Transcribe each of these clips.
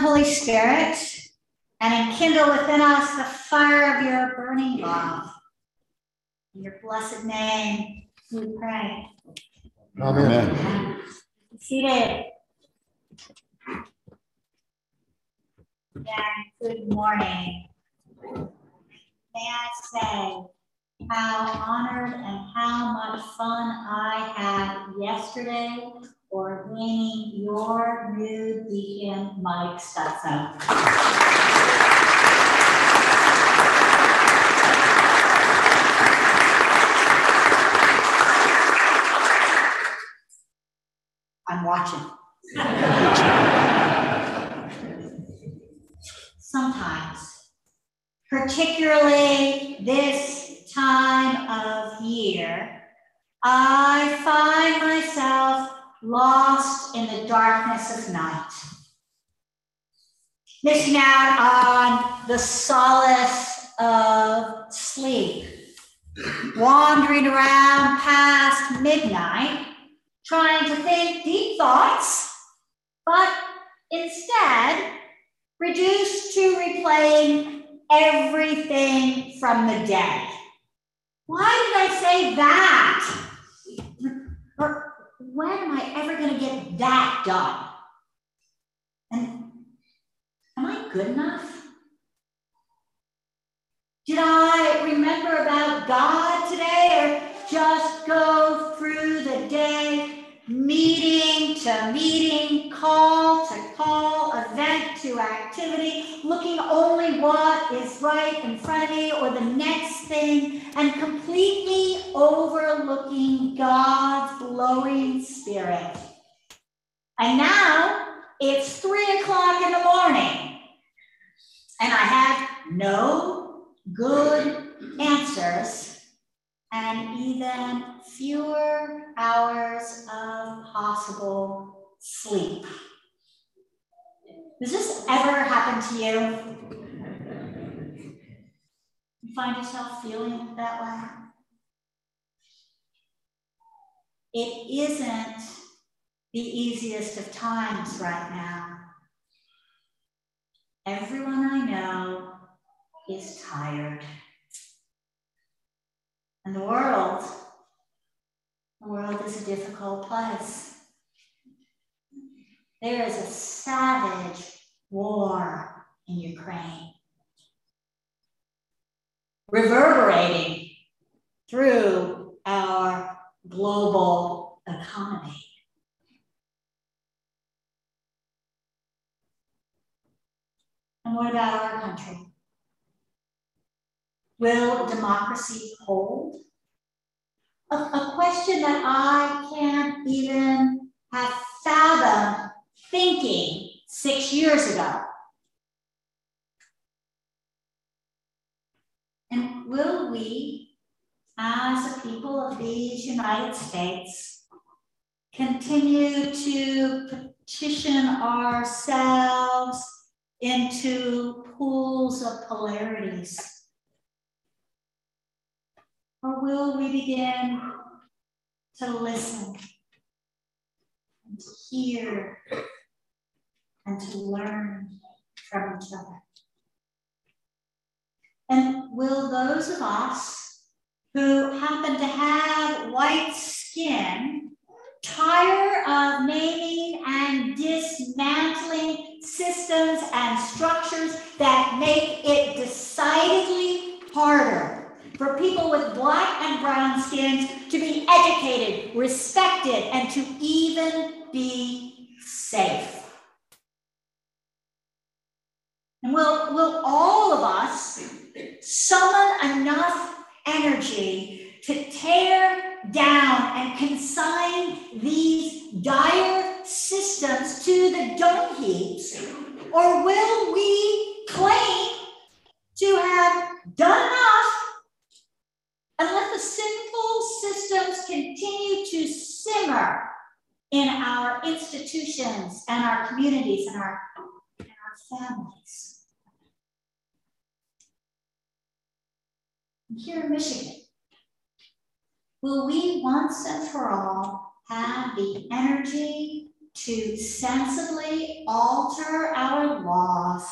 Holy Spirit, and enkindle within us the fire of your burning love. In your blessed name, we pray. Amen. Seated. And good morning. May I say how honored and how much fun I had yesterday ordaining your new deacon, Mike Stutzo. I'm watching. Sometimes, particularly this time of year, I find lost in the darkness of night, missing out on the solace of sleep, wandering around past midnight trying to think deep thoughts, but instead reduced to replaying everything from the day. Why did I say that? When am I ever going to get that done? And am I good enough? Did I remember about God today or just go through the day meeting to meeting, call to call, event to activity, looking only what is right in front of me or the next and completely overlooking God's glowing spirit. And now it's three o'clock in the morning, and I have no good answers and even fewer hours of possible sleep. Does this ever happen to you? You find yourself feeling that way? It isn't the easiest of times right now. Everyone I know is tired. And the world, the world is a difficult place. There is a savage war in Ukraine, reverberating through our global economy. And what about our country? Will democracy hold? A, a question that I can't even have fathomed thinking six years ago. And will we, as a people of these United States, continue to petition ourselves into pools of polarities? Or will we begin to listen and to hear and to learn from each other? And will those of us who happen to have white skin tire of naming and dismantling systems and structures that make it decidedly harder for people with black and brown skins to be educated, respected, and to even be safe. And will, will all of us summon enough energy to tear down and consign these dire systems to the dung heaps, or will we claim to have done enough and let the sinful systems continue to simmer in our institutions and our communities and our, and our families? Here in Michigan, will we once and for all have the energy to sensibly alter our laws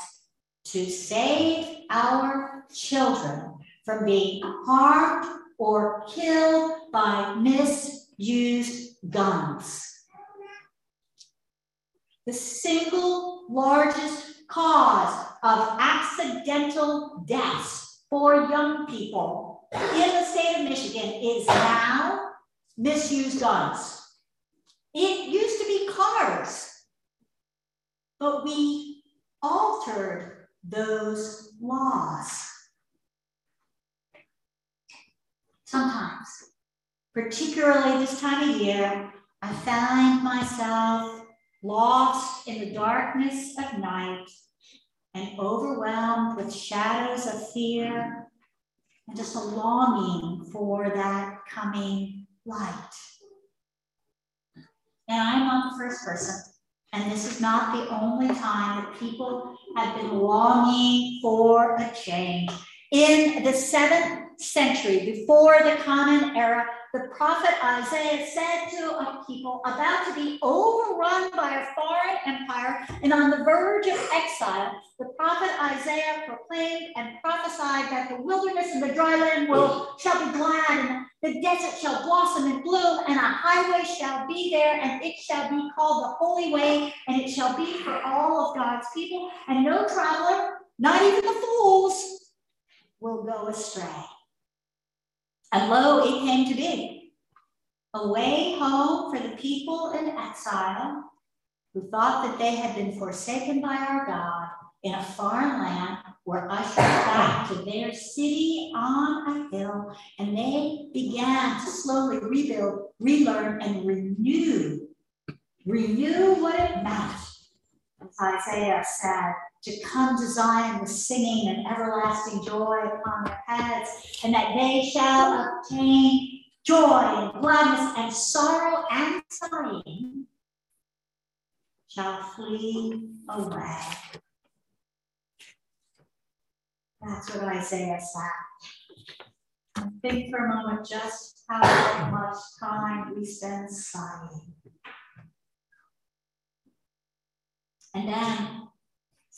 to save our children from being harmed or killed by misused guns? The single largest cause of accidental deaths for young people in the state of Michigan is now misused guns. It used to be cars, but we altered those laws. Sometimes, particularly this time of year, I find myself lost in the darkness of night and overwhelmed with shadows of fear and just a longing for that coming light. And I'm not the first person, and this is not the only time that people have been longing for a change. In the seventh century, before the Common Era, the prophet Isaiah said to a people about to be overrun by a foreign empire and on the verge of exile, the prophet Isaiah proclaimed and prophesied that the wilderness and the dry land will shall be glad, and the desert shall blossom and bloom, and a highway shall be there, and it shall be called the Holy Way, and it shall be for all of God's people, and no traveler, not even the fools, will go astray. And lo, it came to be a way home for the people in exile who thought that they had been forsaken by our God in a foreign land were ushered back to their city on a hill, and they began to slowly rebuild, relearn, and renew. Renew what it meant, as Isaiah said, to come to Zion with singing and everlasting joy upon their heads, and that they shall obtain joy and gladness and sorrow and sighing shall flee away. That's what Isaiah said. And think for a moment just how much time we spend sighing. And then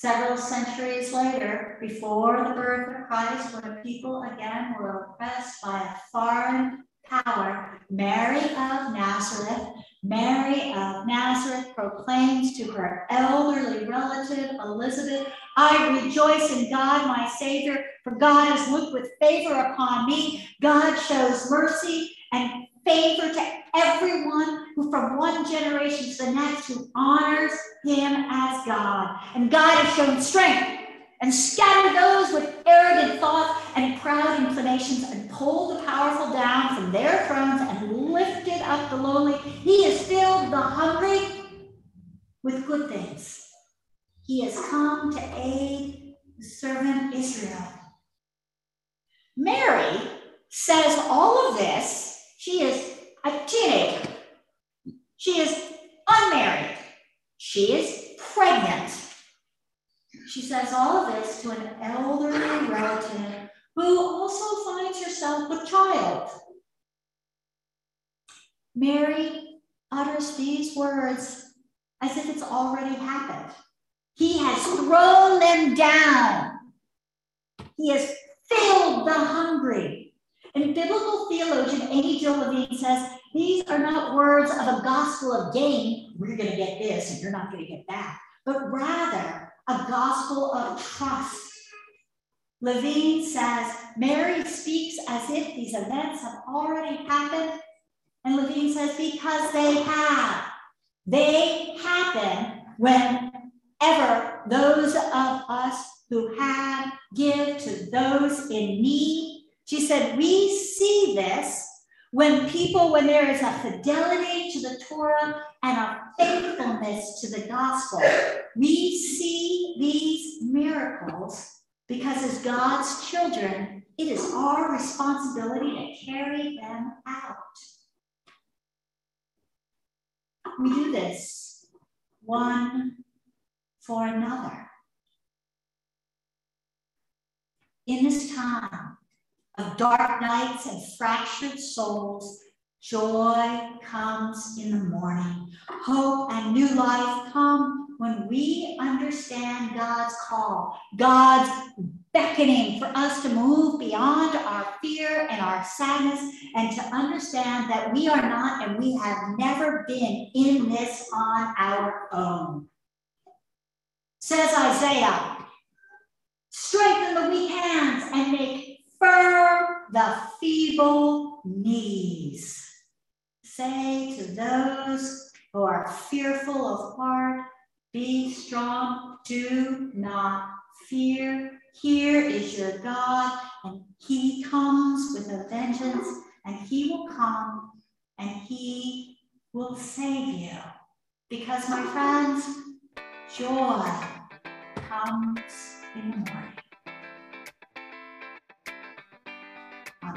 Several centuries later, before the birth of Christ, when people again were oppressed by a foreign power, Mary of Nazareth, Mary of Nazareth proclaims to her elderly relative Elizabeth, I rejoice in God, my Savior, for God has looked with favor upon me. God shows mercy and favor to everyone who from one generation to the next who honors him as God. And God has shown strength and scattered those with arrogant thoughts and proud inclinations and pulled the powerful down from their thrones and lifted up the lowly. He has filled the hungry with good things. He has come to aid the servant Israel. Mary says all of this she is a teenager. She is unmarried. She is pregnant. She says all of this to an elderly relative who also finds herself with child. Mary utters these words as if it's already happened. He has thrown them down. He has filled the hungry. And biblical theologian Amy Jill Levine says these are not words of a gospel of gain, we're going to get this and you're not going to get that, but rather a gospel of trust. Levine says Mary speaks as if these events have already happened. And Levine says, because they have. They happen whenever those of us who have give to those in need she said, We see this When people, when there is a fidelity to the Torah and a faithfulness to the gospel, we see these miracles because as God's children, it is our responsibility to carry them out. We do this one for another. In this time of dark nights and fractured souls, joy comes in the morning. Hope and new life come when we understand God's call, God's beckoning for us to move beyond our fear and our sadness and to understand that we are not and we have never been in this on our own. Says Isaiah, strengthen the weak hands and make firm the feeble knees. Say to those who are fearful of heart, be strong, do not fear. Here is your God, and he comes with a vengeance, and he will come and he will save you. Because, my friends, joy comes in the morning.